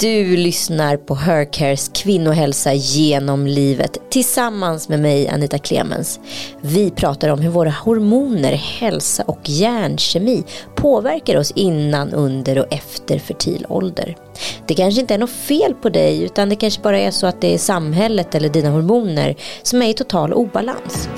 Du lyssnar på Hercares kvinnohälsa genom livet tillsammans med mig Anita Clemens. Vi pratar om hur våra hormoner, hälsa och hjärnkemi påverkar oss innan, under och efter fertil ålder. Det kanske inte är något fel på dig utan det kanske bara är så att det är samhället eller dina hormoner som är i total obalans.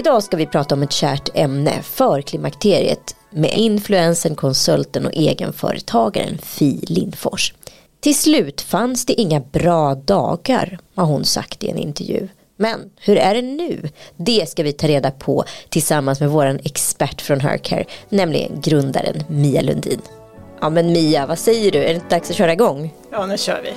Idag ska vi prata om ett kärt ämne, förklimakteriet, med influensen, konsulten och egenföretagaren Fi Lindfors. Till slut fanns det inga bra dagar, har hon sagt i en intervju. Men hur är det nu? Det ska vi ta reda på tillsammans med vår expert från Hercare, nämligen grundaren Mia Lundin. Ja men Mia, vad säger du? Är det inte dags att köra igång? Ja, nu kör vi.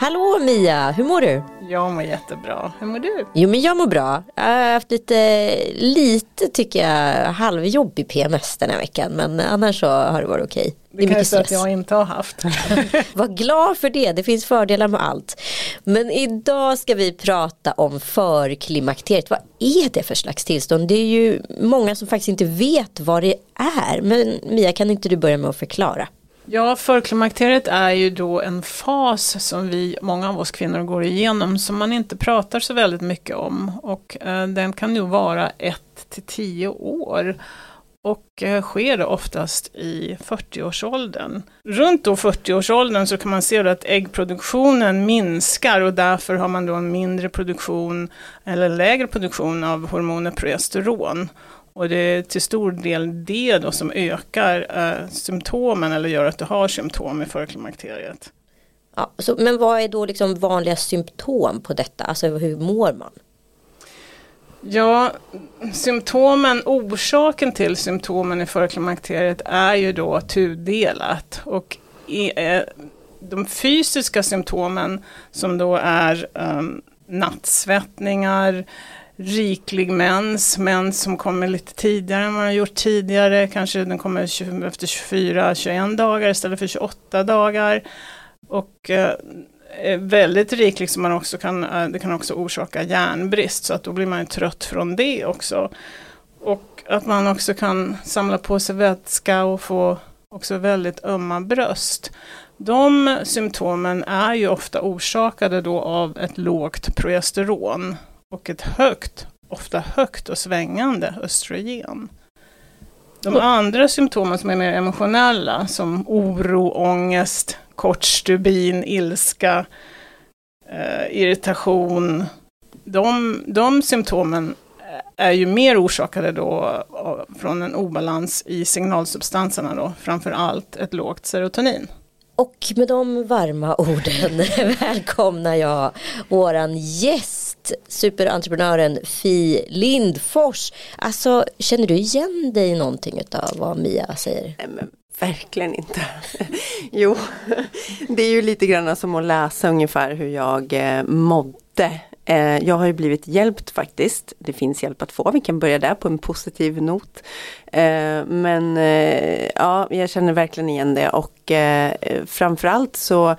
Hallå Mia, hur mår du? Jag mår jättebra. Hur mår du? Jo men jag mår bra. Jag har haft lite, lite tycker jag, halvjobbig PMS den här veckan. Men annars så har det varit okej. Det, det kan jag att jag inte har haft. Var glad för det, det finns fördelar med allt. Men idag ska vi prata om förklimakteriet. Vad är det för slags tillstånd? Det är ju många som faktiskt inte vet vad det är. Men Mia, kan inte du börja med att förklara? Ja, förklimakteriet är ju då en fas som vi, många av oss kvinnor går igenom som man inte pratar så väldigt mycket om. Och eh, den kan ju vara 1 till 10 år. Och eh, sker oftast i 40-årsåldern. Runt då 40-årsåldern så kan man se att äggproduktionen minskar och därför har man då en mindre produktion eller lägre produktion av hormonet progesteron. Och det är till stor del det då som ökar eh, symptomen eller gör att du har symptom i förklimakteriet. Ja, så, men vad är då liksom vanliga symptom på detta? Alltså hur mår man? Ja, symptomen, orsaken till symptomen i förklimakteriet är ju då tudelat. Och i, eh, de fysiska symptomen som då är um, nattsvettningar, riklig mens, mens som kommer lite tidigare än man har gjort tidigare, kanske den kommer efter 24-21 dagar istället för 28 dagar. Och eh, väldigt riklig som man också kan, eh, det kan också orsaka järnbrist så att då blir man trött från det också. Och att man också kan samla på sig vätska och få också väldigt ömma bröst. De symptomen är ju ofta orsakade då av ett lågt progesteron och ett högt, ofta högt och svängande östrogen. De andra symptomen som är mer emotionella som oro, ångest, kort stubin, ilska, eh, irritation. De, de symptomen är ju mer orsakade då från en obalans i signalsubstanserna då, framför allt ett lågt serotonin. Och med de varma orden välkomnar jag våran gäst, superentreprenören Fi Lindfors. Alltså, känner du igen dig i någonting av vad Mia säger? Nej, men verkligen inte. jo, det är ju lite grann som att läsa ungefär hur jag eh, mådde Eh, jag har ju blivit hjälpt faktiskt. Det finns hjälp att få. Vi kan börja där på en positiv not. Eh, men eh, ja, jag känner verkligen igen det och eh, framförallt så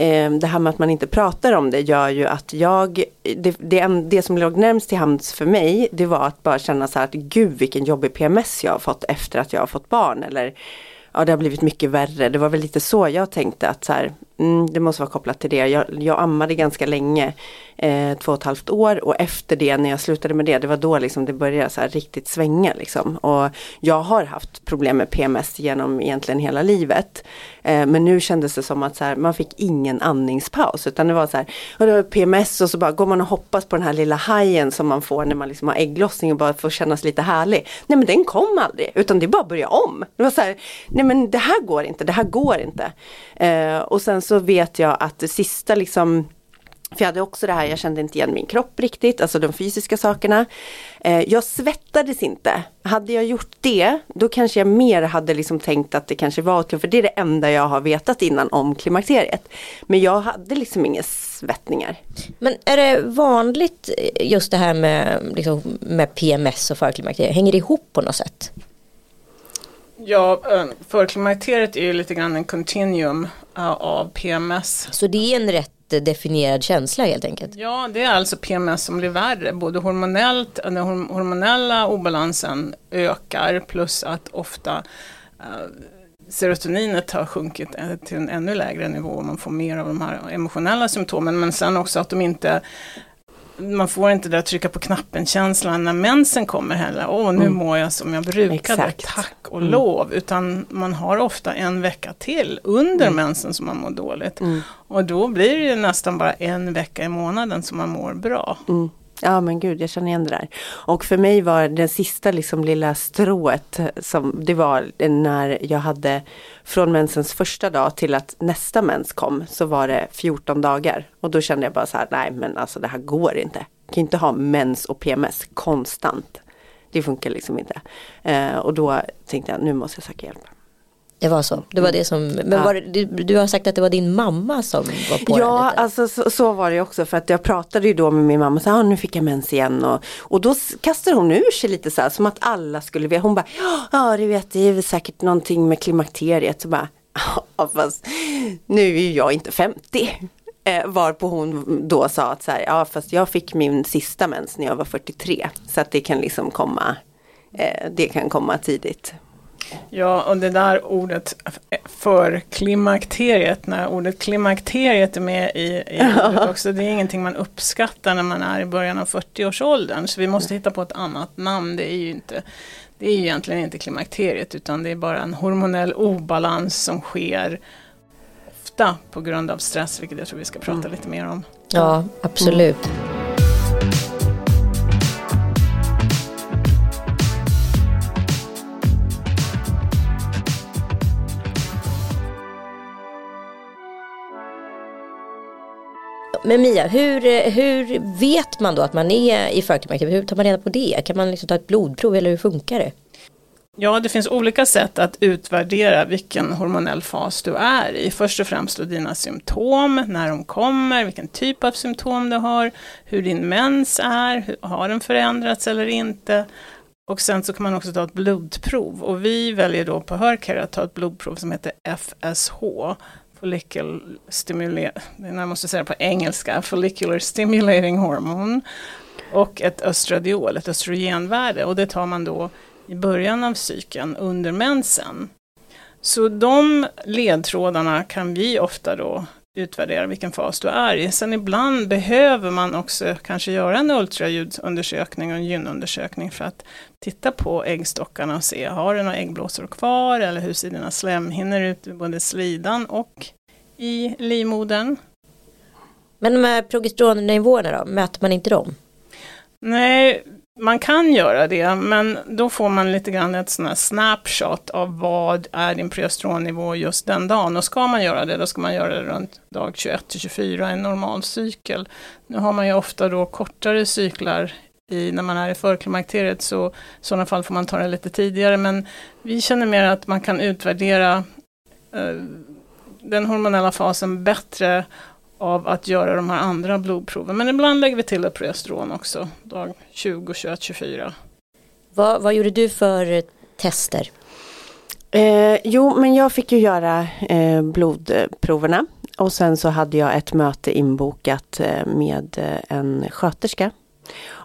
Ehm, det här med att man inte pratar om det gör ju att jag, det, det, det som låg närmst till hands för mig det var att bara känna så här att gud vilken jobbig PMS jag har fått efter att jag har fått barn. Eller ja det har blivit mycket värre. Det var väl lite så jag tänkte att så här, mm, det måste vara kopplat till det. Jag, jag ammade ganska länge eh, två och ett halvt år och efter det när jag slutade med det, det var då liksom det började så här riktigt svänga liksom. Och jag har haft problem med PMS genom egentligen hela livet. Eh, men nu kändes det som att så här, man fick ingen andningspaus utan det var så här, och det var PMS och så bara går man och hoppas på den här lilla hajen som man får när man liksom har ägglossning och bara får kännas lite härlig. Nej men den kom aldrig utan det är bara att börja om. Det var så här, nej men det här går inte, det här går inte. Eh, och sen så vet jag att det sista liksom för jag hade också det här, jag kände inte igen min kropp riktigt, alltså de fysiska sakerna. Eh, jag svettades inte. Hade jag gjort det, då kanske jag mer hade liksom tänkt att det kanske var, för det är det enda jag har vetat innan om klimakteriet. Men jag hade liksom inga svettningar. Men är det vanligt just det här med, liksom, med PMS och förklimakteriet, hänger det ihop på något sätt? Ja, eh, förklimakteriet är ju lite grann en continuum eh, av PMS. Så det är en rätt definierad känsla helt enkelt? Ja, det är alltså PMS som blir värre. Både hormonellt, den hormonella obalansen ökar plus att ofta eh, serotoninet har sjunkit till en ännu lägre nivå och man får mer av de här emotionella symptomen. Men sen också att de inte man får inte där trycka på knappen-känslan när mensen kommer heller. Åh, nu mm. mår jag som jag brukade, Exakt. tack och mm. lov. Utan man har ofta en vecka till under mm. mensen som man mår dåligt. Mm. Och då blir det nästan bara en vecka i månaden som man mår bra. Ja men gud, jag känner igen det där. Och för mig var den sista liksom lilla strået, som, det var när jag hade från mensens första dag till att nästa mens kom, så var det 14 dagar. Och då kände jag bara så här, nej men alltså det här går inte. Jag kan inte ha mens och PMS konstant. Det funkar liksom inte. Eh, och då tänkte jag, nu måste jag söka hjälp. Det var så. Det var det som, men det, du, du, har sagt att det var din mamma som var på Ja, alltså så, så, var det också för att jag pratade ju då med min mamma och sa ah, nu fick jag mens igen och, och då kastade hon ur sig lite så här som att alla skulle veta. Hon bara, ja du vet det är väl säkert någonting med klimakteriet. Så bara, ja fast nu är ju jag inte 50. Eh, varpå hon då sa att så här, ja fast jag fick min sista mens när jag var 43. Så att det kan liksom komma, eh, det kan komma tidigt. Ja, och det där ordet för klimakteriet, när ordet klimakteriet är med i, i ordet också, det är ingenting man uppskattar när man är i början av 40-årsåldern. Så vi måste hitta på ett annat namn. Det är ju inte det är egentligen inte klimakteriet utan det är bara en hormonell obalans som sker ofta på grund av stress, vilket jag tror vi ska prata mm. lite mer om. Ja, absolut. Mm. Men Mia, hur, hur vet man då att man är i förklimakteriet? Hur tar man reda på det? Kan man liksom ta ett blodprov eller hur funkar det? Ja, det finns olika sätt att utvärdera vilken hormonell fas du är i. Först och främst då dina symptom, när de kommer, vilken typ av symptom du har, hur din mens är, har den förändrats eller inte. Och sen så kan man också ta ett blodprov och vi väljer då på Hörcare att ta ett blodprov som heter FSH, follicle stimulating, jag måste säga på engelska, follicular stimulating hormone och ett östradiol, ett östrogenvärde och det tar man då i början av cykeln under mensen. Så de ledtrådarna kan vi ofta då utvärdera vilken fas du är i. Sen ibland behöver man också kanske göra en ultraljudsundersökning och en gynundersökning för att titta på äggstockarna och se, har du några äggblåsor kvar eller hur ser dina slemhinnor ut både slidan och i livmodern. Men med progesteronnivåerna då, mäter man inte dem? Nej, man kan göra det, men då får man lite grann ett sån här snapshot av vad är din progesteronnivå just den dagen. Och ska man göra det, då ska man göra det runt dag 21 till 24, en normal cykel. Nu har man ju ofta då kortare cyklar i, när man är i förklimakteriet, så i sådana fall får man ta det lite tidigare. Men vi känner mer att man kan utvärdera eh, den hormonella fasen bättre av att göra de här andra blodproven. Men ibland lägger vi till ett progesteron också, dag 20, 21, 24. Vad, vad gjorde du för tester? Eh, jo, men jag fick ju göra eh, blodproverna och sen så hade jag ett möte inbokat eh, med eh, en sköterska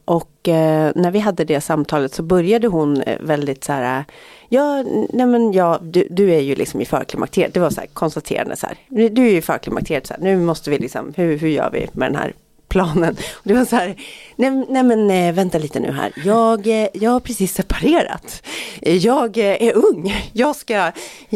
och eh, när vi hade det samtalet så började hon eh, väldigt så här, ja, nej men ja, du, du är ju liksom i förklimakteriet. Det var så här konstaterande så här, du är ju i förklimakteriet, så här, nu måste vi liksom, hur, hur gör vi med den här planen. Och det var så här, nej, nej men eh, vänta lite nu här, jag, eh, jag har precis separerat. Jag eh, är ung, jag ska,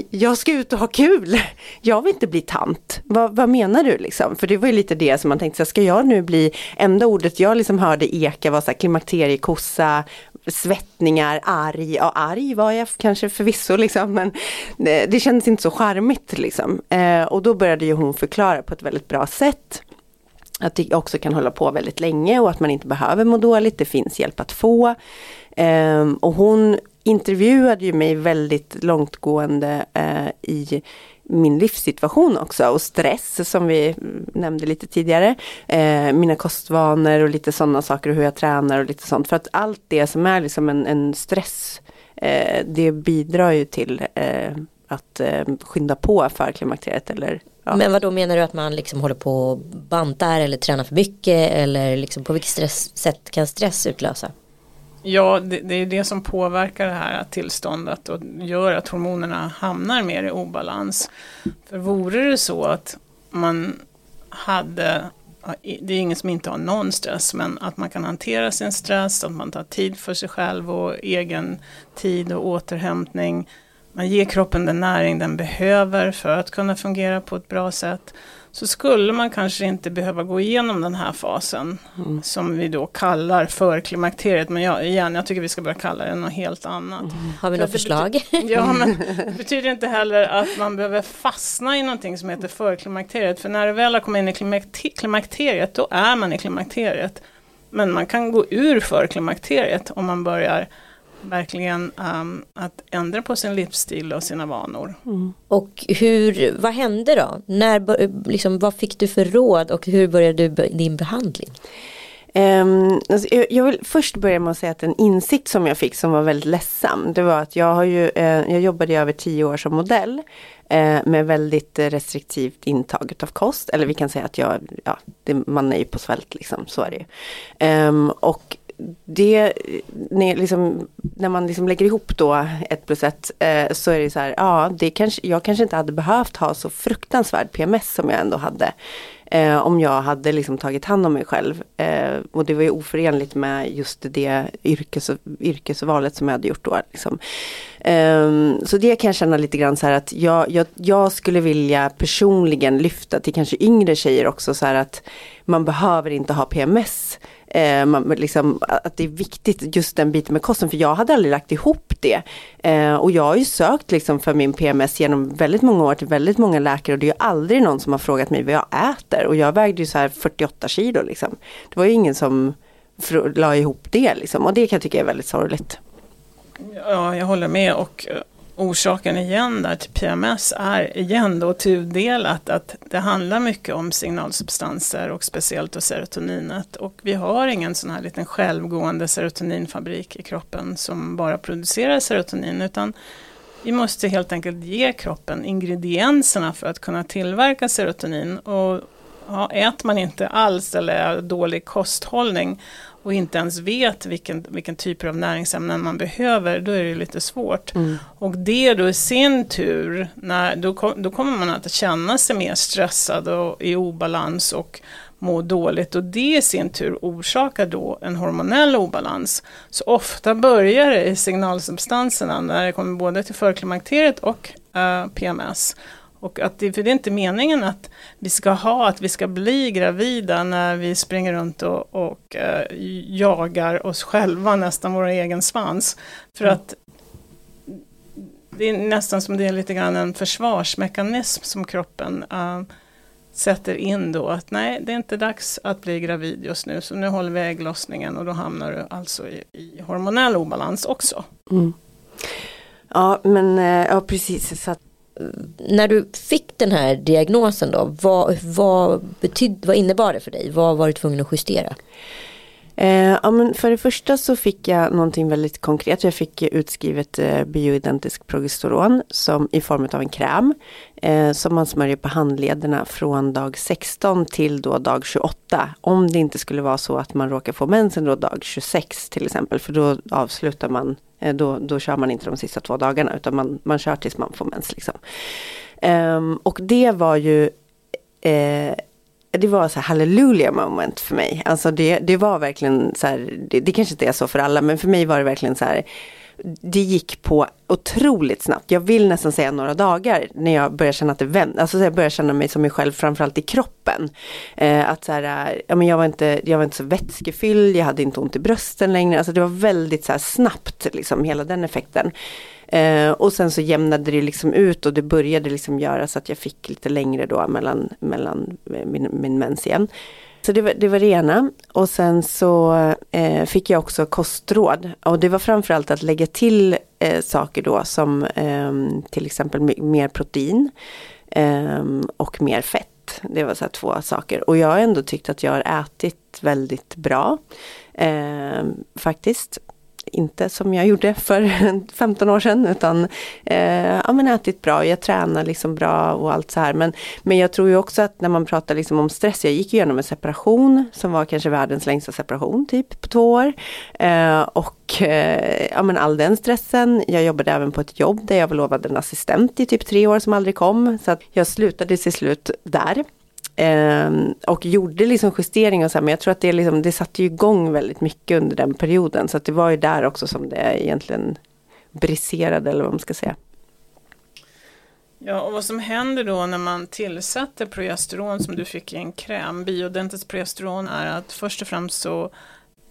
jag ska ut och ha kul. Jag vill inte bli tant. Va, vad menar du liksom? För det var ju lite det som man tänkte, ska jag nu bli, enda ordet jag liksom hörde eka var så här klimakteriekossa, svettningar, arg. Ja, arg var jag kanske förvisso liksom, men det, det kändes inte så charmigt liksom. Eh, och då började ju hon förklara på ett väldigt bra sätt att det också kan hålla på väldigt länge och att man inte behöver må dåligt, det finns hjälp att få. Um, och hon intervjuade ju mig väldigt långtgående uh, i min livssituation också och stress som vi nämnde lite tidigare. Eh, mina kostvanor och lite sådana saker och hur jag tränar och lite sånt. För att allt det som är liksom en, en stress eh, det bidrar ju till eh, att eh, skynda på för klimakteriet eller Ja. Men vad då menar du att man liksom håller på och bantar eller tränar för mycket eller liksom på vilket stress, sätt kan stress utlösa? Ja, det, det, är det som påverkar det här tillståndet och gör att hormonerna hamnar mer i obalans. För vore det så att man hade, det är ingen som inte har någon stress, men att man kan hantera sin stress, att man tar tid för sig själv och egen tid och återhämtning. Man ger kroppen den näring den behöver för att kunna fungera på ett bra sätt så skulle man kanske inte behöva gå igenom den här fasen mm. som vi då kallar för klimakteriet. Men jag, igen, jag tycker vi ska börja kalla det något helt annat. Mm. Har vi något förslag? ja, men det betyder inte heller att man behöver fastna i någonting som heter förklimakteriet. För när du väl har kommit in i klimakteriet, då är man i klimakteriet. Men man kan gå ur förklimakteriet om man börjar verkligen um, att ändra på sin livsstil och sina vanor. Mm. Och hur, vad hände då? När, liksom, vad fick du för råd och hur började du din behandling? Um, alltså, jag vill först börja med att säga att en insikt som jag fick som var väldigt ledsam. Det var att jag har ju, uh, jag jobbade i över tio år som modell. Uh, med väldigt restriktivt intag av kost. Eller vi kan säga att jag, ja, det, man är ju på svält liksom, så är det ju. Um, och det, när, liksom, när man liksom lägger ihop då ett plus ett eh, så är det så här, ja, det kanske, jag kanske inte hade behövt ha så fruktansvärd PMS som jag ändå hade. Eh, om jag hade liksom tagit hand om mig själv. Eh, och det var ju oförenligt med just det yrkes, yrkesvalet som jag hade gjort då. Liksom. Eh, så det kan jag känna lite grann så här att jag, jag, jag, skulle vilja personligen lyfta till kanske yngre tjejer också så här att man behöver inte ha PMS eh, man, liksom, att det är viktigt just den biten med kosten. För jag hade aldrig lagt ihop det. Eh, och jag har ju sökt liksom, för min PMS genom väldigt många år till väldigt många läkare. Och det är ju aldrig någon som har frågat mig vad jag äter. Och jag vägde ju så här 48 kilo liksom. Det var ju ingen som la ihop det liksom. Och det kan jag tycka är väldigt sorgligt. Ja, jag håller med. Och eh, orsaken igen där till PMS är igen då tudelat att det handlar mycket om signalsubstanser och speciellt då serotoninet. Och vi har ingen sån här liten självgående serotoninfabrik i kroppen som bara producerar serotonin utan vi måste helt enkelt ge kroppen ingredienserna för att kunna tillverka serotonin. Och ja, äter man inte alls eller är dålig kosthållning och inte ens vet vilken, vilken typer av näringsämnen man behöver, då är det lite svårt. Mm. Och det då i sin tur, när, då, då kommer man att känna sig mer stressad och i obalans och må dåligt och det i sin tur orsakar då en hormonell obalans. Så ofta börjar det i signalsubstanserna när det kommer både till förklimakteriet och uh, PMS. Och att det, för det är inte meningen att vi ska ha, att vi ska bli gravida när vi springer runt och, och eh, jagar oss själva, nästan vår egen svans. För mm. att det är nästan som det är lite grann en försvarsmekanism som kroppen uh, sätter in då. Att nej, det är inte dags att bli gravid just nu, så nu håller vi ägglossningen och då hamnar du alltså i, i hormonell obalans också. Mm. Ja, men eh, ja, precis. Så att när du fick den här diagnosen då, vad, vad, betyd, vad innebar det för dig? Vad var du tvungen att justera? Eh, ja, men för det första så fick jag någonting väldigt konkret. Jag fick utskrivet eh, bioidentisk progesteron som, i form av en kräm. Eh, som man smörjer på handlederna från dag 16 till då dag 28. Om det inte skulle vara så att man råkar få mensen då dag 26 till exempel. För då avslutar man Eh, då, då kör man inte de sista två dagarna utan man, man kör tills man får mens. Liksom. Um, och det var ju eh, det var så här hallelujah moment för mig. Alltså det, det var verkligen så här, det, det kanske inte är så för alla men för mig var det verkligen så här det gick på otroligt snabbt. Jag vill nästan säga några dagar när jag började känna att det vänder. Alltså jag börjar känna mig som mig själv framförallt i kroppen. Eh, att så här, ja, men jag, var inte, jag var inte så vätskefylld, jag hade inte ont i brösten längre. Alltså det var väldigt så snabbt liksom hela den effekten. Eh, och sen så jämnade det liksom ut och det började liksom göra så att jag fick lite längre då mellan, mellan eh, min, min mens igen. Så det var, det var det ena. Och sen så eh, fick jag också kostråd. Och det var framförallt att lägga till eh, saker då som eh, till exempel mer protein eh, och mer fett. Det var så två saker. Och jag har ändå tyckt att jag har ätit väldigt bra. Eh, faktiskt inte som jag gjorde för 15 år sedan utan eh, ja, men ätit bra, jag tränar liksom bra och allt så här. Men, men jag tror ju också att när man pratar liksom om stress, jag gick igenom en separation som var kanske världens längsta separation typ på två år. Eh, och eh, ja, men all den stressen, jag jobbade även på ett jobb där jag var lovad en assistent i typ tre år som aldrig kom. Så att jag slutade till slut där. Eh, och gjorde liksom justeringar och så här, men jag tror att det, liksom, det satte igång väldigt mycket under den perioden. Så att det var ju där också som det egentligen briserade eller vad man ska säga. Ja, och vad som händer då när man tillsätter progesteron som du fick i en kräm, biodentiskt progesteron, är att först och främst så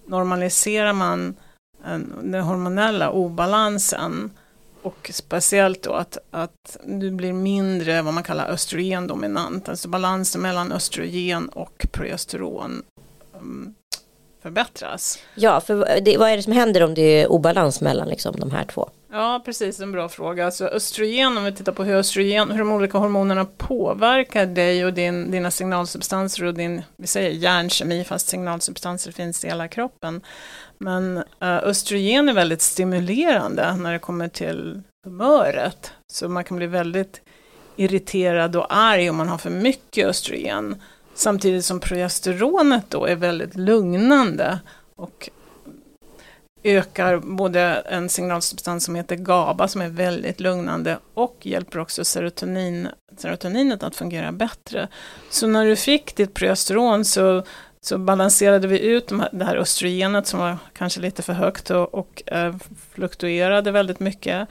normaliserar man den hormonella obalansen och speciellt då att, att du blir mindre vad man kallar östrogendominant, alltså balansen mellan östrogen och progesteron mm, förbättras. Ja, för det, vad är det som händer om det är obalans mellan liksom, de här två? Ja, precis, en bra fråga. Alltså östrogen, om vi tittar på hur, östrogen, hur de olika hormonerna påverkar dig och din, dina signalsubstanser och din, vi säger hjärnkemi, fast signalsubstanser finns i hela kroppen. Men uh, östrogen är väldigt stimulerande när det kommer till humöret. Så man kan bli väldigt irriterad och arg om man har för mycket östrogen. Samtidigt som progesteronet då är väldigt lugnande och ökar både en signalsubstans som heter GABA som är väldigt lugnande och hjälper också serotonin, serotoninet att fungera bättre. Så när du fick ditt progesteron så, så balanserade vi ut de här, det här östrogenet som var kanske lite för högt och, och eh, fluktuerade väldigt mycket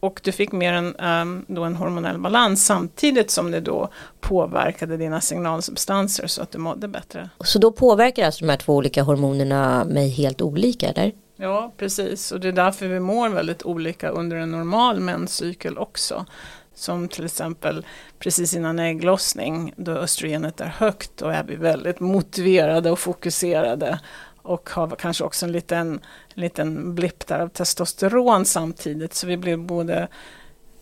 och du fick mer en, um, då en hormonell balans samtidigt som det då påverkade dina signalsubstanser så att du mådde bättre. Så då påverkar alltså de här två olika hormonerna mig helt olika eller? Ja, precis. Och det är därför vi mår väldigt olika under en normal menscykel också. Som till exempel precis innan ägglossning då östrogenet är högt då är vi väldigt motiverade och fokuserade och har kanske också en liten, en liten blipp där av testosteron samtidigt. Så vi blir både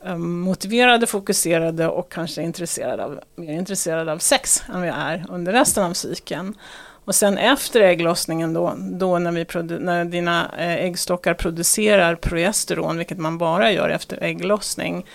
ehm, motiverade, fokuserade och kanske intresserade av, mer intresserade av sex än vi är under resten av cykeln. Och sen efter ägglossningen då, då när, vi när dina eh, äggstockar producerar progesteron, vilket man bara gör efter ägglossning,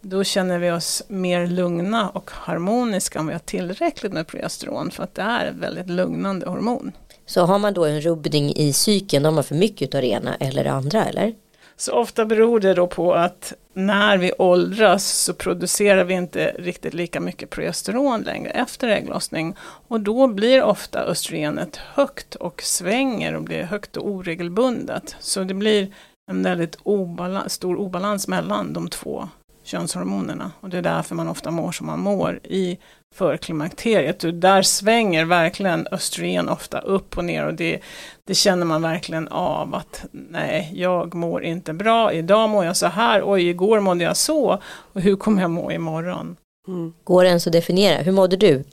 då känner vi oss mer lugna och harmoniska om vi har tillräckligt med progesteron, för att det är ett väldigt lugnande hormon. Så har man då en rubbning i cykeln, då har man för mycket av det ena eller det andra eller? Så ofta beror det då på att när vi åldras så producerar vi inte riktigt lika mycket progesteron längre efter ägglossning. Och då blir ofta östrogenet högt och svänger och blir högt och oregelbundet. Så det blir en väldigt obalans, stor obalans mellan de två könshormonerna. Och det är därför man ofta mår som man mår i förklimakteriet. Och där svänger verkligen östrogen ofta upp och ner och det, det känner man verkligen av att nej, jag mår inte bra, idag mår jag så här, oj, igår mådde jag så och hur kommer jag må imorgon? Mm. Går det ens att definiera, hur mådde du?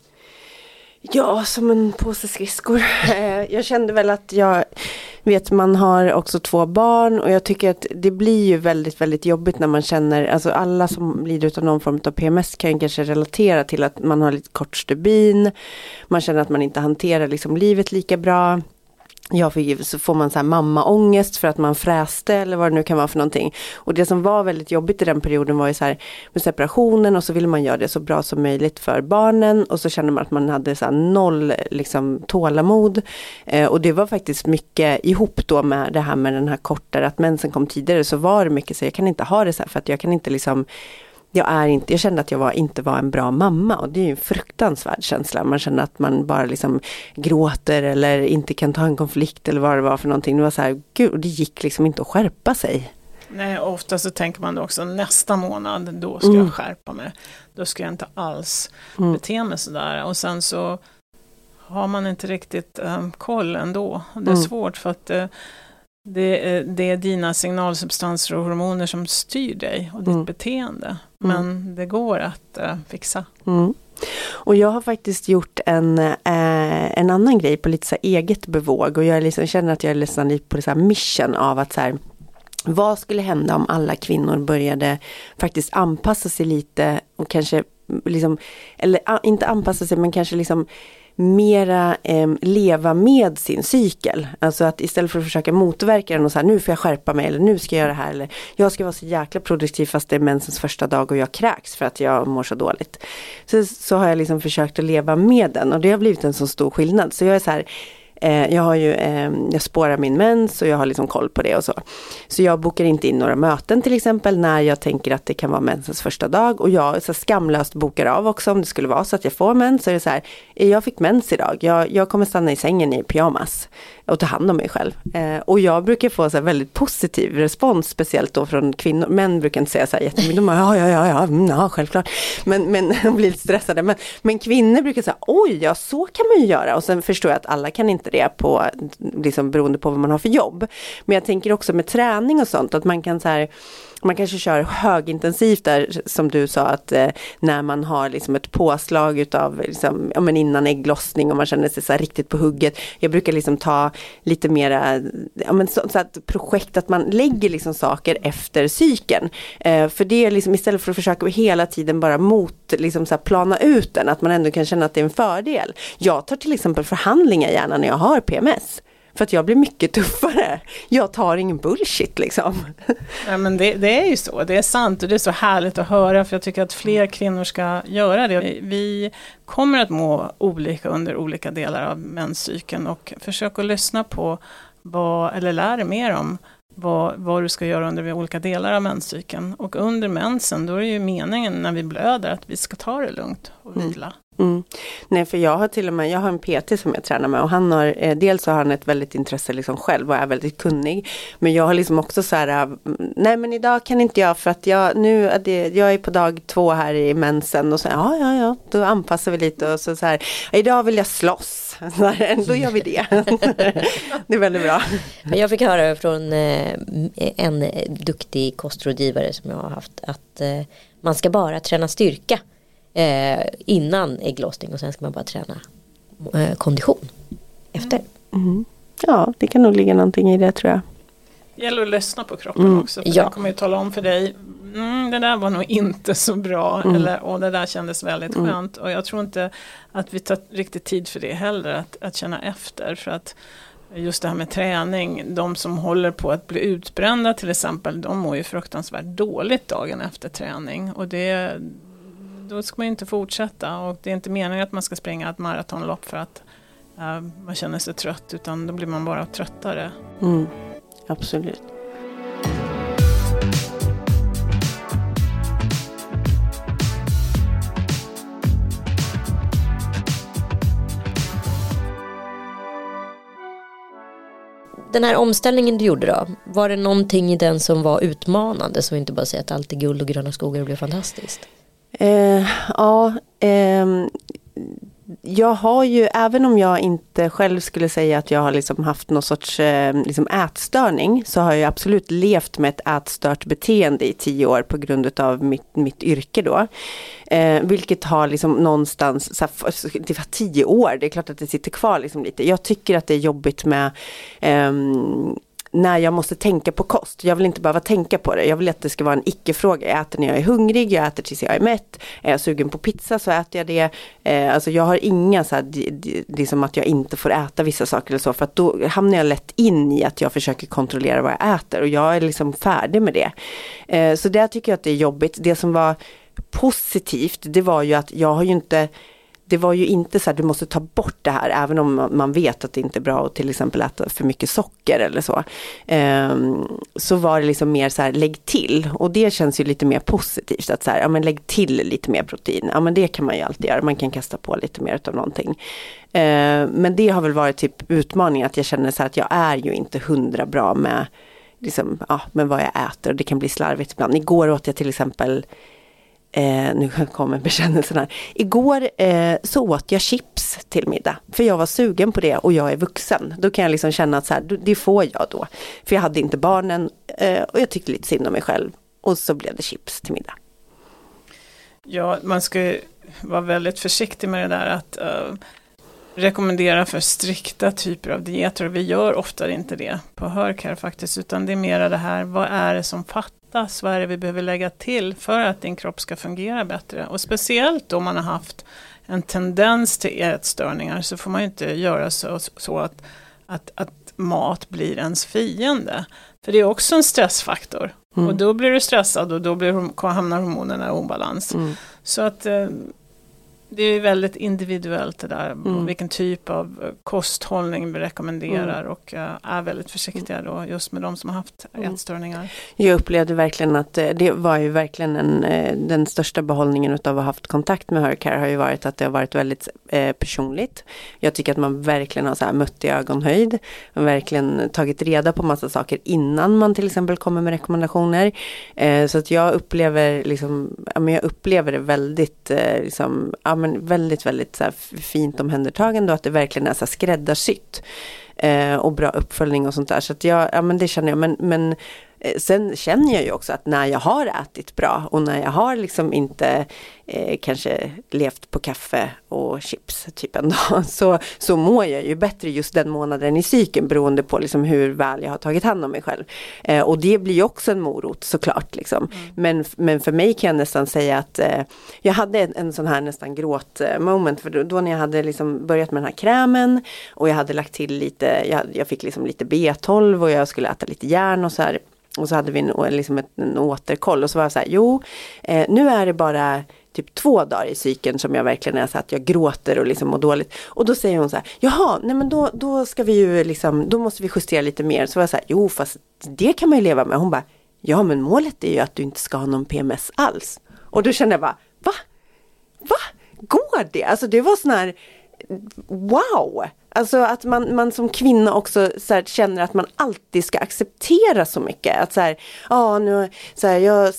Ja, som en påse skridskor. Jag kände väl att jag vet man har också två barn och jag tycker att det blir ju väldigt, väldigt jobbigt när man känner, alltså alla som lider av någon form av PMS kan ju kanske relatera till att man har lite kort stubin, man känner att man inte hanterar liksom livet lika bra jag fick, så får man så här mammaångest för att man fräste eller vad det nu kan vara för någonting. Och det som var väldigt jobbigt i den perioden var ju så här med separationen och så ville man göra det så bra som möjligt för barnen och så kände man att man hade så här noll liksom tålamod. Eh, och det var faktiskt mycket ihop då med det här med den här kortare, att mensen kom tidigare så var det mycket så jag kan inte ha det så här för att jag kan inte liksom jag, är inte, jag kände att jag var, inte var en bra mamma och det är ju en fruktansvärd känsla. Man känner att man bara liksom gråter eller inte kan ta en konflikt eller vad det var för någonting. Det var så här, gud, det gick liksom inte att skärpa sig. Nej, ofta så tänker man då också nästa månad, då ska mm. jag skärpa mig. Då ska jag inte alls mm. bete mig sådär. Och sen så har man inte riktigt um, koll ändå. Det är mm. svårt för att uh, det är, det är dina signalsubstanser och hormoner som styr dig och ditt mm. beteende. Men mm. det går att uh, fixa. Mm. Och jag har faktiskt gjort en, eh, en annan grej på lite så eget bevåg och jag liksom, känner att jag är nästan på så här mission av att så här, vad skulle hända om alla kvinnor började faktiskt anpassa sig lite och kanske liksom, eller inte anpassa sig men kanske liksom mera eh, leva med sin cykel. Alltså att istället för att försöka motverka den och så här, nu får jag skärpa mig eller nu ska jag göra det här eller jag ska vara så jäkla produktiv fast det är mensens första dag och jag kräks för att jag mår så dåligt. Så, så har jag liksom försökt att leva med den och det har blivit en så stor skillnad. Så jag är så här, Eh, jag har ju, eh, jag spårar min mens och jag har liksom koll på det och så. Så jag bokar inte in några möten till exempel när jag tänker att det kan vara mensens första dag och jag så skamlöst bokar av också om det skulle vara så att jag får mens. Så är det så här, eh, jag fick mens idag, jag, jag kommer stanna i sängen i pyjamas och ta hand om mig själv. Eh, och jag brukar få så väldigt positiv respons, speciellt då från kvinnor. Män brukar inte säga så här jättemycket, de bara, ja, ja, ja, ja, mm, ja, självklart. Men, men de blir lite stressade. Men, men kvinnor brukar säga, oj, ja, så kan man ju göra. Och sen förstår jag att alla kan inte det på, liksom beroende på vad man har för jobb. Men jag tänker också med träning och sånt, att man kan så här, man kanske kör högintensivt där som du sa att eh, när man har liksom ett påslag utav liksom, ja, men innan ägglossning och man känner sig så riktigt på hugget. Jag brukar liksom ta lite mera, ja, men så, så att projekt att man lägger liksom saker efter cykeln. Eh, för det är liksom istället för att försöka hela tiden bara mot, liksom så plana ut den, att man ändå kan känna att det är en fördel. Jag tar till exempel förhandlingar gärna när jag har PMS. För att jag blir mycket tuffare. Jag tar ingen bullshit liksom. Ja, men det, det, är ju så, det är sant och det är så härligt att höra för jag tycker att fler kvinnor ska göra det. Vi kommer att må olika under olika delar av menscykeln och försök att lyssna på vad, eller lär dig mer om vad, vad du ska göra under olika delar av menscykeln. Och under mensen, då är det ju meningen när vi blöder att vi ska ta det lugnt och mm. vila. Mm. Mm. Nej för jag har till och med, jag har en PT som jag tränar med och han har, eh, dels har han ett väldigt intresse liksom själv och är väldigt kunnig. Men jag har liksom också så här, eh, nej men idag kan inte jag för att jag, nu är det, jag är på dag två här i mensen och så, ja ja ja, då anpassar vi lite och så, så här, idag vill jag slåss. då gör vi det. det är väldigt bra. Men Jag fick höra från eh, en duktig kostrådgivare som jag har haft att eh, man ska bara träna styrka eh, innan ägglossning och sen ska man bara träna eh, kondition efter. Mm. Ja, det kan nog ligga någonting i det tror jag. Det gäller att lyssna på kroppen mm. också. För ja. Den kommer ju tala om för dig, mm, det där var nog inte så bra. Mm. Eller, och det där kändes väldigt mm. skönt. Och jag tror inte att vi tar riktigt tid för det heller. Att, att känna efter. För att just det här med träning, de som håller på att bli utbrända till exempel, de mår ju fruktansvärt dåligt dagen efter träning. Och det, då ska man inte fortsätta och det är inte meningen att man ska springa ett maratonlopp för att uh, man känner sig trött utan då blir man bara tröttare. Mm, absolut. Den här omställningen du gjorde då, var det någonting i den som var utmanande så inte bara säga att allt är guld och gröna skogar och blev fantastiskt? Eh, ja, eh, jag har ju, även om jag inte själv skulle säga att jag har liksom haft någon sorts eh, liksom ätstörning, så har jag absolut levt med ett ätstört beteende i tio år på grund av mitt, mitt yrke då. Eh, vilket har liksom någonstans, såhär, det var tio år, det är klart att det sitter kvar liksom lite. Jag tycker att det är jobbigt med eh, när jag måste tänka på kost. Jag vill inte behöva tänka på det. Jag vill att det ska vara en icke-fråga. Jag äter när jag är hungrig, jag äter tills jag är mätt. Är jag sugen på pizza så äter jag det. Eh, alltså jag har inga så här, liksom att jag inte får äta vissa saker eller så. För att då hamnar jag lätt in i att jag försöker kontrollera vad jag äter. Och jag är liksom färdig med det. Eh, så där tycker jag att det är jobbigt. Det som var positivt, det var ju att jag har ju inte det var ju inte så att du måste ta bort det här även om man vet att det inte är bra att till exempel äta för mycket socker eller så. Um, så var det liksom mer så här lägg till och det känns ju lite mer positivt att så här, ja men lägg till lite mer protein. Ja men det kan man ju alltid göra, man kan kasta på lite mer av någonting. Uh, men det har väl varit typ utmaningen att jag känner så här att jag är ju inte hundra bra med liksom, ja, med vad jag äter och det kan bli slarvigt ibland. Igår åt jag till exempel Eh, nu kommer bekännelsen här. Igår eh, så åt jag chips till middag. För jag var sugen på det och jag är vuxen. Då kan jag liksom känna att så här, det får jag då. För jag hade inte barnen eh, och jag tyckte lite synd om mig själv. Och så blev det chips till middag. Ja, man ska ju vara väldigt försiktig med det där att uh, rekommendera för strikta typer av dieter. Och vi gör ofta inte det på Hörcare faktiskt, utan det är mera det här, vad är det som fattas? Vad är det vi behöver lägga till för att din kropp ska fungera bättre? Och speciellt om man har haft en tendens till ätstörningar så får man inte göra så, så att, att, att mat blir ens fiende. För det är också en stressfaktor. Mm. Och då blir du stressad och då blir, hamnar hormonerna i obalans. Mm. Så att eh, det är väldigt individuellt det där, mm. vilken typ av eh, kosthållning vi rekommenderar mm. och uh, är väldigt försiktiga då just med de som har haft mm. ätstörningar. Jag upplevde verkligen att uh, det var ju verkligen en, den största behållningen utav att ha haft kontakt med Hercare har ju varit att det har varit väldigt personligt. Jag tycker att man verkligen har så här mött i ögonhöjd, verkligen tagit reda på massa saker innan man till exempel kommer med rekommendationer. så att jag upplever liksom, jag upplever det väldigt liksom, men väldigt, väldigt så fint omhändertagande och att det verkligen är så skräddarsytt. Eh, och bra uppföljning och sånt där. Så att jag, ja men det känner jag. Men, men sen känner jag ju också att när jag har ätit bra och när jag har liksom inte eh, kanske levt på kaffe och chips typ en dag så, så mår jag ju bättre just den månaden i cykeln beroende på liksom hur väl jag har tagit hand om mig själv. Eh, och det blir ju också en morot såklart. Liksom. Mm. Men, men för mig kan jag nästan säga att eh, jag hade en, en, sån här nästan gråt moment för då, då, när jag hade liksom börjat med den här krämen och jag hade lagt till lite, jag, jag fick liksom lite B12 och jag skulle äta lite järn och så här. Och så hade vi en, liksom ett, en återkoll och så var jag så här, jo, eh, nu är det bara typ två dagar i cykeln som jag verkligen är så att jag gråter och liksom mår dåligt. Och då säger hon så här, jaha, nej men då, då ska vi ju liksom, då måste vi justera lite mer. Så var jag så här, jo fast det kan man ju leva med. Hon bara, ja men målet är ju att du inte ska ha någon PMS alls. Och då kände jag bara, va? Va? Går det? Alltså det var sån här, wow! Alltså att man, man som kvinna också så här, känner att man alltid ska acceptera så mycket. Att så här, ja nu, så här, jag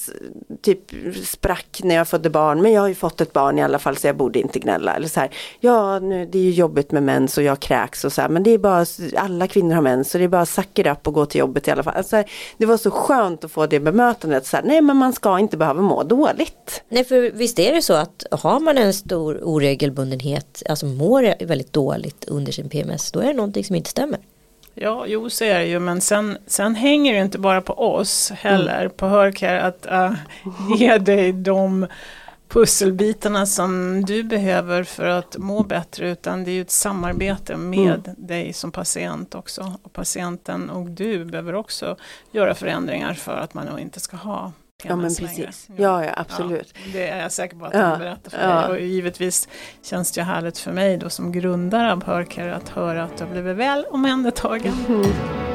typ sprack när jag födde barn men jag har ju fått ett barn i alla fall så jag borde inte gnälla. Eller så här, ja nu, det är ju jobbigt med mens och jag kräks och så här, men det är bara, alla kvinnor har mens så det är bara suck it up och gå till jobbet i alla fall. Alltså, det var så skönt att få det bemötandet. Så här, nej men man ska inte behöva må dåligt. Nej för visst är det så att har man en stor oregelbundenhet, alltså mår väldigt dåligt under sin PMS, då är det någonting som inte stämmer. Ja, jo så är det ju, men sen, sen hänger det inte bara på oss heller, mm. på Hörcare, att uh, ge dig de pusselbitarna som du behöver för att må bättre, utan det är ju ett samarbete med mm. dig som patient också. Och patienten och du behöver också göra förändringar för att man inte ska ha Ja men precis. Ja, ja absolut. Ja, det är jag säker på att ja, de berättar för ja. dig. Och givetvis känns det härligt för mig då som grundare av Hörcare att höra att du har blivit väl omhändertagen. Mm.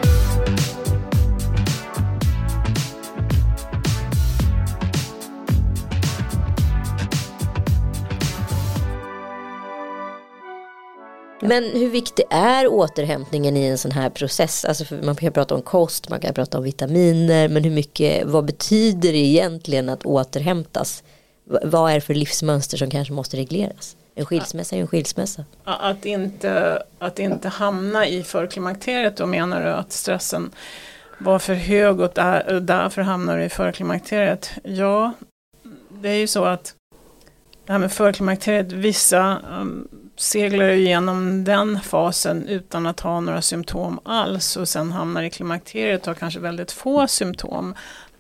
Men hur viktig är återhämtningen i en sån här process? Alltså man kan prata om kost, man kan prata om vitaminer, men hur mycket, vad betyder det egentligen att återhämtas? Vad är det för livsmönster som kanske måste regleras? En skilsmässa är ju en skilsmässa. Att inte, att inte hamna i förklimakteriet, då menar du att stressen var för hög och där, därför hamnar du i förklimakteriet? Ja, det är ju så att det här med förklimakteriet, vissa um, seglar igenom den fasen utan att ha några symptom alls och sen hamnar i klimakteriet och har kanske väldigt få symptom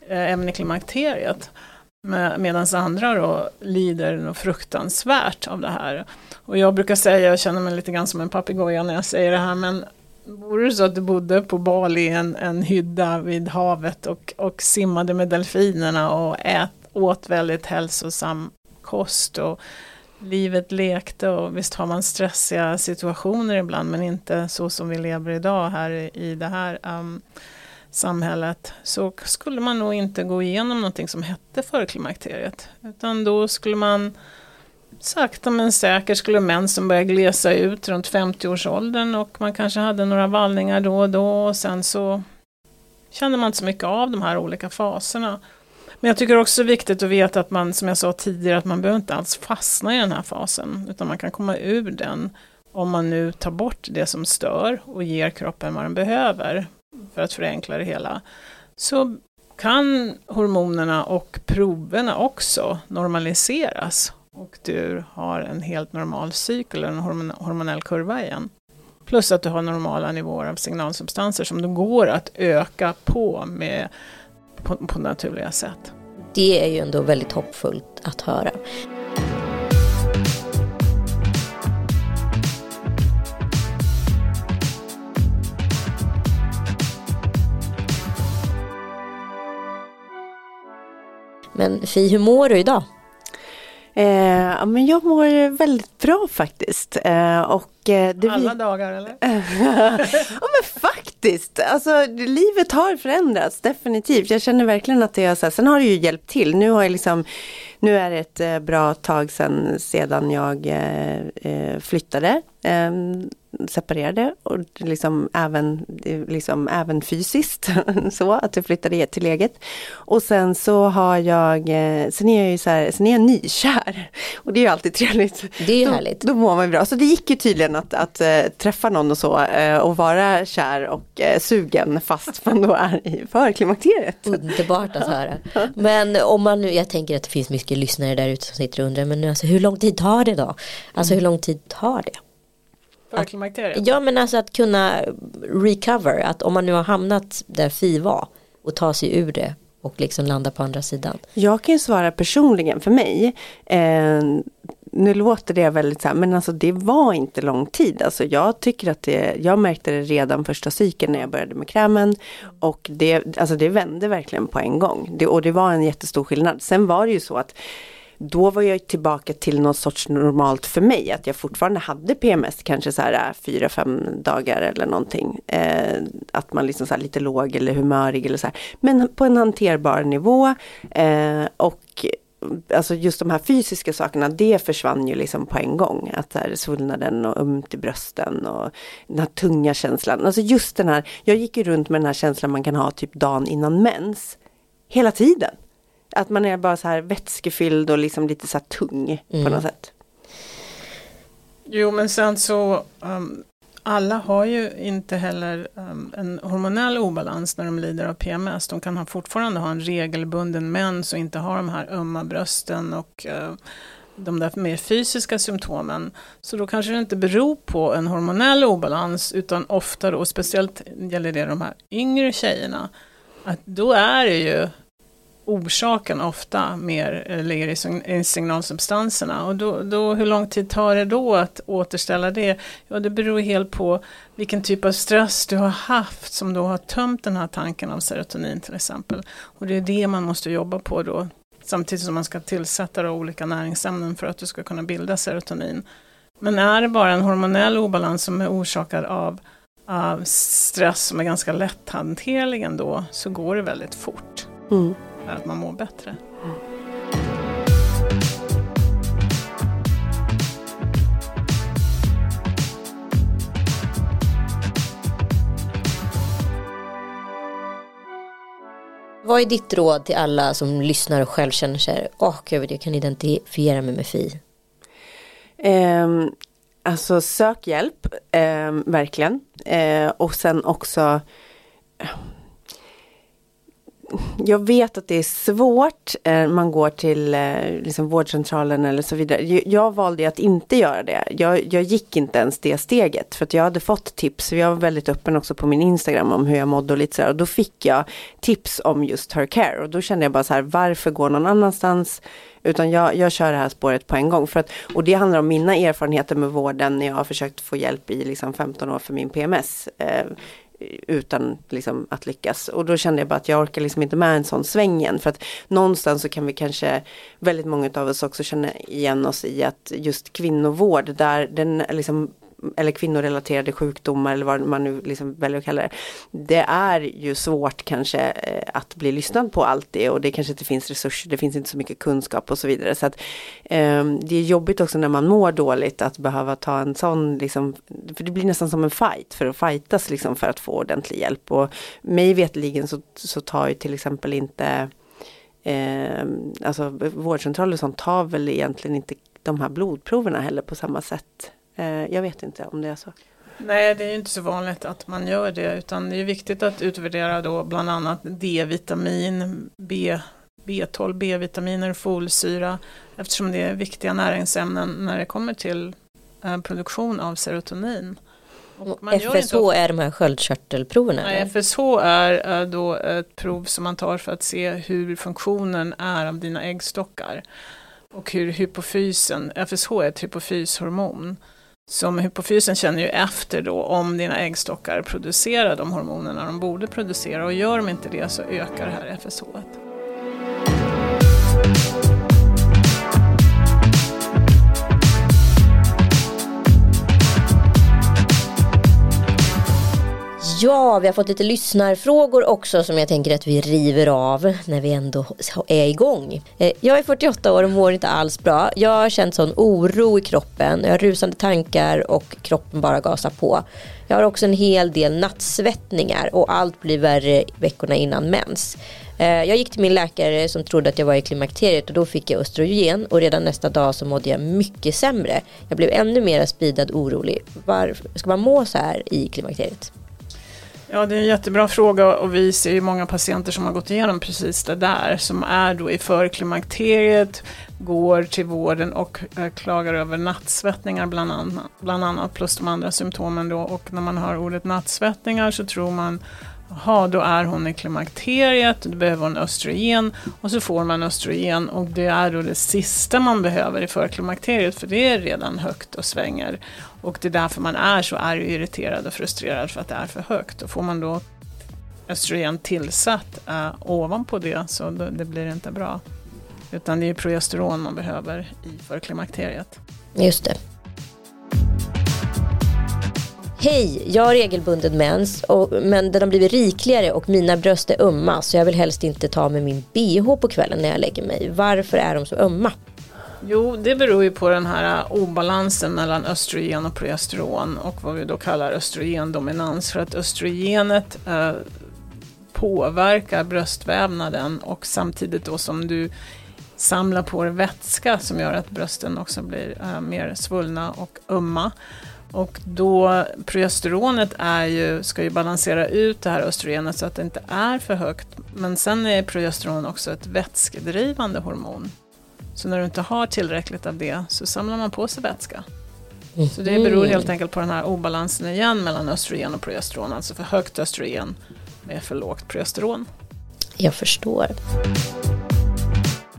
eh, även i klimakteriet. Medan andra då lider något fruktansvärt av det här. Och jag brukar säga, jag känner mig lite grann som en papegoja när jag säger det här, men vore det så att du bodde på Bali en, en hydda vid havet och, och simmade med delfinerna och ät, åt väldigt hälsosam kost och livet lekte och visst har man stressiga situationer ibland men inte så som vi lever idag här i det här um, samhället så skulle man nog inte gå igenom någonting som hette förklimakteriet utan då skulle man sakta men säkert skulle mensen börja glesa ut runt 50-årsåldern och man kanske hade några vallningar då och då och sen så kände man inte så mycket av de här olika faserna. Men jag tycker också det är viktigt att veta att man, som jag sa tidigare, att man behöver inte alls fastna i den här fasen, utan man kan komma ur den om man nu tar bort det som stör och ger kroppen vad den behöver, för att förenkla det hela. Så kan hormonerna och proverna också normaliseras och du har en helt normal cykel, en hormonell kurva igen. Plus att du har normala nivåer av signalsubstanser som det går att öka på med på, på naturliga sätt. Det är ju ändå väldigt hoppfullt att höra. Men Fi, hur mår du idag? Eh, men jag mår väldigt bra faktiskt. Eh, och, eh, det Alla vi... dagar eller? ja men faktiskt, alltså livet har förändrats definitivt. Jag känner verkligen att det är så här. Sen har det ju hjälpt till. Nu har jag liksom nu är det ett eh, bra tag sedan, sedan jag eh, eh separerade och liksom även, liksom även fysiskt så att jag flyttade till eget. Och sen så har jag, eh, sen är jag ju så här, sen är jag nykär. Och det är ju alltid trevligt. Det är ju härligt. Då, då mår man bra. Så det gick ju tydligen att, att äh, träffa någon och så äh, och vara kär och äh, sugen fast man då är i förklimakteriet. Underbart att höra. Men om man nu, jag tänker att det finns mycket lyssnare där ute som sitter och undrar, men alltså, hur lång tid tar det då? Alltså hur lång tid tar det? Förklimakteriet? Ja men alltså att kunna recover, att om man nu har hamnat där Fi var och ta sig ur det och liksom landa på andra sidan. Jag kan ju svara personligen för mig. Eh, nu låter det väldigt så här, men alltså det var inte lång tid. Alltså jag tycker att det, jag märkte det redan första cykeln när jag började med krämen. Och det, alltså det vände verkligen på en gång. Det, och det var en jättestor skillnad. Sen var det ju så att då var jag tillbaka till något sorts normalt för mig. Att jag fortfarande hade PMS kanske så här äh, fyra, fem dagar eller någonting. Eh, att man liksom så lite låg eller humörig eller så här. Men på en hanterbar nivå. Eh, och alltså just de här fysiska sakerna, det försvann ju liksom på en gång. Att här, svullnaden och ömt i brösten och den här tunga känslan. Alltså just den här, jag gick ju runt med den här känslan man kan ha typ dagen innan mens. Hela tiden. Att man är bara så här vätskefylld och liksom lite så här tung mm. på något sätt. Jo men sen så um, alla har ju inte heller um, en hormonell obalans när de lider av PMS. De kan ha, fortfarande ha en regelbunden mens och inte ha de här ömma brösten och uh, de där mer fysiska symptomen. Så då kanske det inte beror på en hormonell obalans utan ofta då, och speciellt gäller det de här yngre tjejerna, att då är det ju orsaken ofta mer eh, ligger i signalsubstanserna. Och då, då, hur lång tid tar det då att återställa det? Ja, det beror helt på vilken typ av stress du har haft som då har tömt den här tanken av serotonin till exempel. Och det är det man måste jobba på då, samtidigt som man ska tillsätta olika näringsämnen för att du ska kunna bilda serotonin. Men är det bara en hormonell obalans som är orsakad av, uh, stress som är ganska lätthanterlig ändå, så går det väldigt fort. Mm att man mår bättre. Vad är ditt råd till alla som lyssnar och själv känner sig, åh oh, gud jag kan identifiera mig med Fi? Um, alltså sök hjälp, um, verkligen. Uh, och sen också jag vet att det är svårt. Eh, man går till eh, liksom vårdcentralen eller så vidare. Jag valde att inte göra det. Jag, jag gick inte ens det steget. För att jag hade fått tips. Jag var väldigt öppen också på min Instagram om hur jag mådde och lite sådär. Och då fick jag tips om just her care. Och då kände jag bara så här, varför gå någon annanstans? Utan jag, jag kör det här spåret på en gång. För att, och det handlar om mina erfarenheter med vården när jag har försökt få hjälp i liksom 15 år för min PMS. Eh, utan liksom att lyckas. Och då kände jag bara att jag orkar liksom inte med en sån sväng igen. För att någonstans så kan vi kanske, väldigt många av oss också känna igen oss i att just kvinnovård, där den liksom eller kvinnorelaterade sjukdomar eller vad man nu liksom väljer att kalla det. Det är ju svårt kanske eh, att bli lyssnad på alltid och det kanske inte finns resurser, det finns inte så mycket kunskap och så vidare. Så att, eh, Det är jobbigt också när man mår dåligt att behöva ta en sån, liksom, för det blir nästan som en fight för att fightas liksom för att få ordentlig hjälp. Och mig vetligen så, så tar ju till exempel inte eh, alltså vårdcentraler som tar väl egentligen inte de här blodproverna heller på samma sätt. Eh, jag vet inte om det är så. Nej, det är inte så vanligt att man gör det, utan det är viktigt att utvärdera då bland annat D-vitamin, B B12, B-vitaminer och folsyra eftersom det är viktiga näringsämnen när det kommer till eh, produktion av serotonin. FSH är de här sköldkörtelproverna? Nej, FSH är då ett prov som man tar för att se hur funktionen är av dina äggstockar. Och hur hypofysen, FSH är ett hypofyshormon. Som hypofysen känner ju efter då om dina äggstockar producerar de hormonerna de borde producera och gör de inte det så ökar det här FSH. Ja, vi har fått lite lyssnarfrågor också som jag tänker att vi river av när vi ändå är igång. Eh, jag är 48 år och mår inte alls bra. Jag har känt sån oro i kroppen. Jag har rusande tankar och kroppen bara gasar på. Jag har också en hel del nattsvettningar och allt blir värre veckorna innan mens. Eh, jag gick till min läkare som trodde att jag var i klimakteriet och då fick jag östrogen och redan nästa dag så mådde jag mycket sämre. Jag blev ännu mer speedad orolig. Varför ska man må så här i klimakteriet? Ja, det är en jättebra fråga och vi ser ju många patienter som har gått igenom precis det där, som är då i förklimakteriet, går till vården och eh, klagar över nattsvettningar bland annat, bland annat, plus de andra symptomen då. Och när man hör ordet nattsvettningar så tror man Jaha, då är hon i klimakteriet, då behöver hon östrogen och så får man östrogen och det är då det sista man behöver i förklimakteriet för det är redan högt och svänger. Och det är därför man är så arg, irriterad och frustrerad för att det är för högt. Och får man då östrogen tillsatt äh, ovanpå det så då, det blir inte bra. Utan det är progesteron man behöver i förklimakteriet. Just det. Hej, jag har regelbunden mens och, men den har blivit rikligare och mina bröst är ömma så jag vill helst inte ta med min bh på kvällen när jag lägger mig. Varför är de så ömma? Jo, det beror ju på den här obalansen mellan östrogen och progesteron och vad vi då kallar östrogendominans. För att östrogenet eh, påverkar bröstvävnaden och samtidigt då som du samlar på dig vätska som gör att brösten också blir eh, mer svullna och ömma. Och då progesteronet är ju, ska ju balansera ut det här östrogenet så att det inte är för högt. Men sen är progesteron också ett vätskedrivande hormon. Så när du inte har tillräckligt av det så samlar man på sig vätska. Mm. Så det beror helt enkelt på den här obalansen igen mellan östrogen och progesteron. Alltså för högt östrogen med för lågt progesteron. Jag förstår.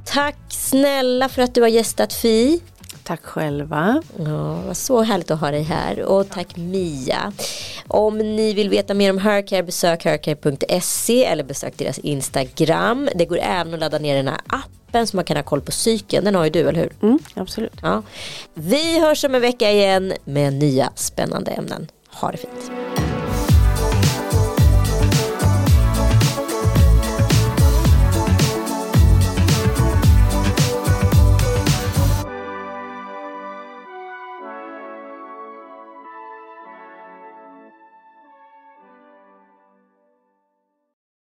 Tack snälla för att du har gästat Fi. Tack själva. Ja, vad så härligt att ha dig här och tack Mia. Om ni vill veta mer om Hercare besök hercare.se eller besök deras Instagram. Det går även att ladda ner den här appen så man kan ha koll på cykeln. Den har ju du, eller hur? Mm, absolut. Ja. Vi hörs om en vecka igen med nya spännande ämnen. Ha det fint.